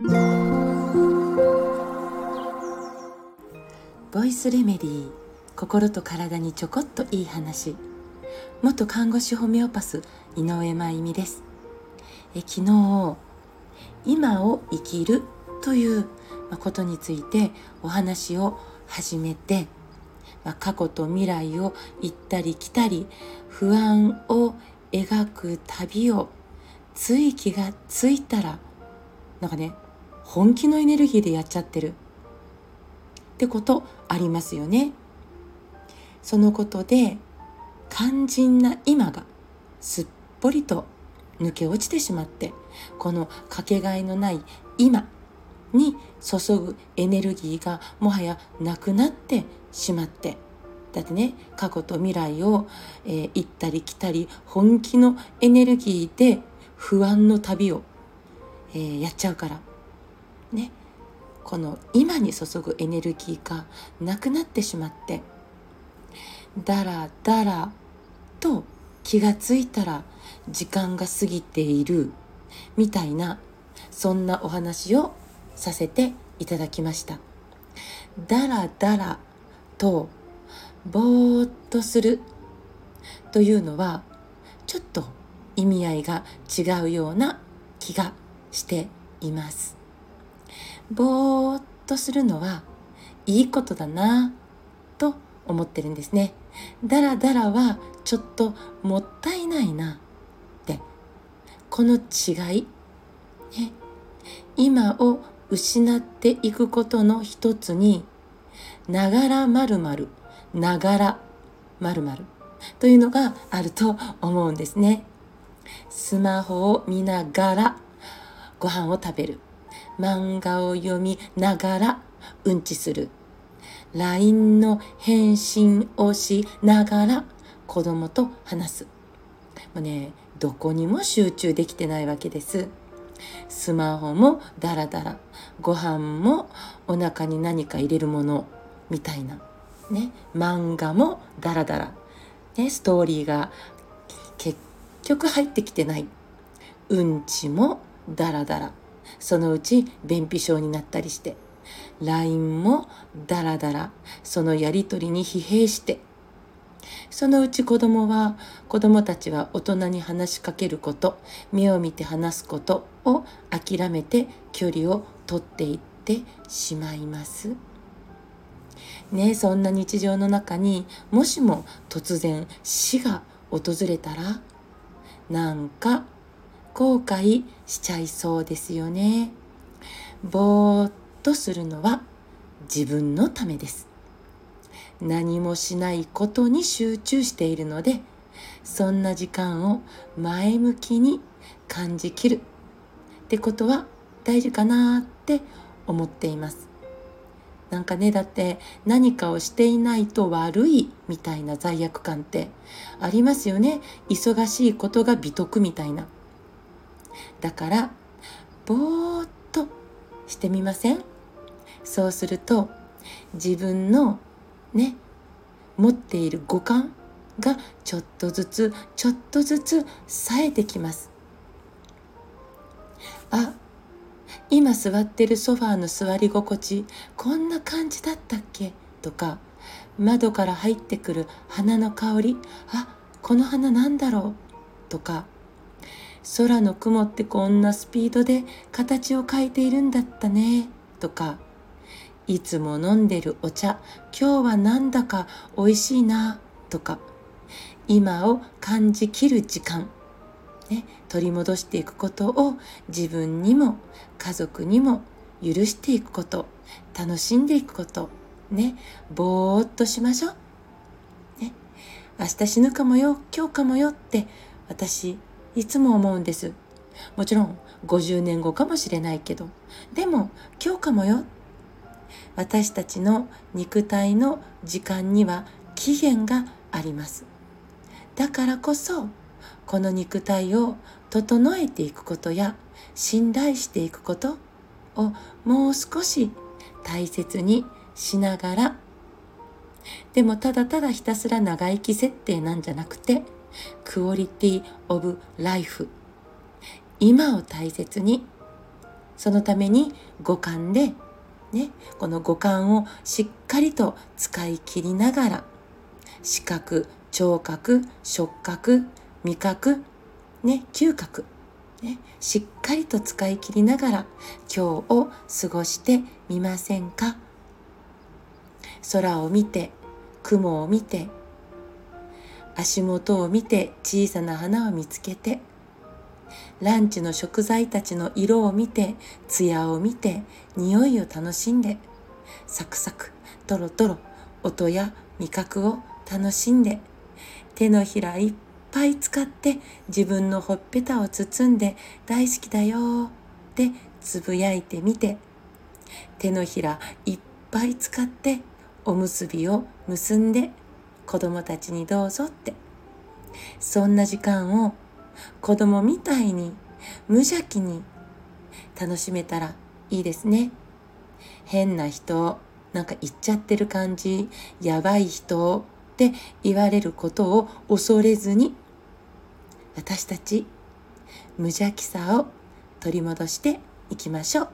ボイスレメディー心と体にちょこっといい話。元看護師ホメオパス井上真由美です。え昨日今を生きるということについてお話を始めて過去と未来を行ったり来たり不安を描く旅をつい気がついたらなんかね本気のエネルギーでやっちゃってるってことありますよね。そのことで肝心な今がすっぽりと抜け落ちてしまってこのかけがえのない今に注ぐエネルギーがもはやなくなってしまってだってね過去と未来を、えー、行ったり来たり本気のエネルギーで不安の旅を、えー、やっちゃうからねこの今に注ぐエネルギーがなくなってしまってだらだらと気がついたら時間が過ぎているみたいなそんなお話をさせていただきました。だらだらとぼーっとするというのはちょっと意味合いが違うような気がしています。ぼーっとするのはいいことだなと思ってるんですね。だらだらはちょっともったいないなって。この違い、ね、今を失っていくことの一つにながらまるまるながらまるまるというのがあると思うんですね。スマホを見ながらご飯を食べる。漫画を読みながらうんちする LINE の返信をしながら子供と話す。もうね、どこにも集中できてないわけです。スマホもダラダラ、ご飯もお腹に何か入れるものみたいな。ね、漫画もダラダラ。ね、ストーリーが結局入ってきてない。うんちもダラダラ。そのうち便秘症になったりして。LINE もダラダラそのやり取りに疲弊してそのうち子供は子供たちは大人に話しかけること目を見て話すことを諦めて距離を取っていってしまいます。ねそんな日常の中にもしも突然死が訪れたらなんか後悔しちゃいそうですよね。ぼーっとするのは自分のためです。何もしないことに集中しているので、そんな時間を前向きに感じきるってことは大事かなって思っています。なんかね、だって何かをしていないと悪いみたいな罪悪感ってありますよね。忙しいことが美徳みたいな。だから、ぼーっとしてみません？そうすると自分のね持っている五感がちょっとずつちょっとずつ冴えてきます。あ今座ってるソファーの座り心地こんな感じだったっけ？とか窓から入ってくる花の香りあこの花なんだろう？とか空の雲ってこんなスピードで形を変えているんだったね。とかいつも飲んでるお茶今日はなんだか美味しいな。とか今を感じきる時間、ね、取り戻していくことを自分にも家族にも許していくこと楽しんでいくこと。ねぼーっとしましょう、ね、明日死ぬかもよ今日かもよって私いつも思うんです。もちろん50年後かもしれないけど。でも今日かもよ。私たちの肉体の時間には期限があります。だからこそこの肉体を整えていくことや信頼していくことをもう少し大切にしながら。でもただただひたすら長生き設定なんじゃなくてクオリティオブライフ今を大切にそのために五感でね、この五感をしっかりと使い切りながら視覚聴覚触覚味覚ね嗅覚ね、しっかりと使い切りながら今日を過ごしてみませんか？空を見て雲を見て足元を見て小さな花を見つけてランチの食材たちの色を見て艶を見て匂いを楽しんでサクサクトロトロ音や味覚を楽しんで手のひらいっぱい使って自分のほっぺたを包んで大好きだよってつぶやいてみて手のひらいっぱい使っておむすびを結んで子供たちにどうぞって。そんな時間を子供みたいに無邪気に楽しめたらいいですね。変な人なんか言っちゃってる感じやばい人って言われることを恐れずに私たち無邪気さを取り戻していきましょう。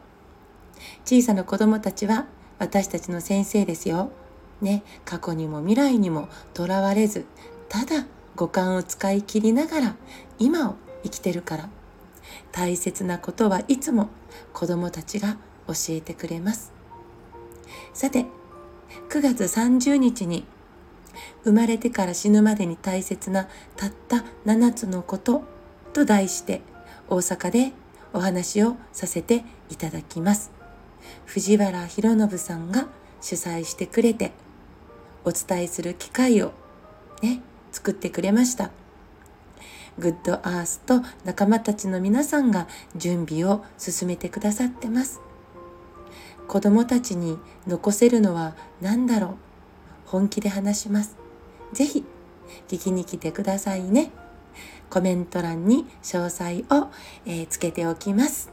小さな子供たちは私たちの先生ですよ。ね、過去にも未来にもとらわれずただ五感を使い切りながら今を生きてるから大切なことはいつも子供たちが教えてくれますさて9月30日に生まれてから死ぬまでに大切なたった7つのことと題して大阪でお話をさせていただきます。藤原博信さんが主催してくれてお伝えする機会をね、作ってくれました。グッドアースと仲間たちの皆さんが準備を進めてくださってます。子供たちに残せるのは何だろう？本気で話します。ぜひ聞きに来てくださいね。コメント欄に詳細を、えー、つけておきます。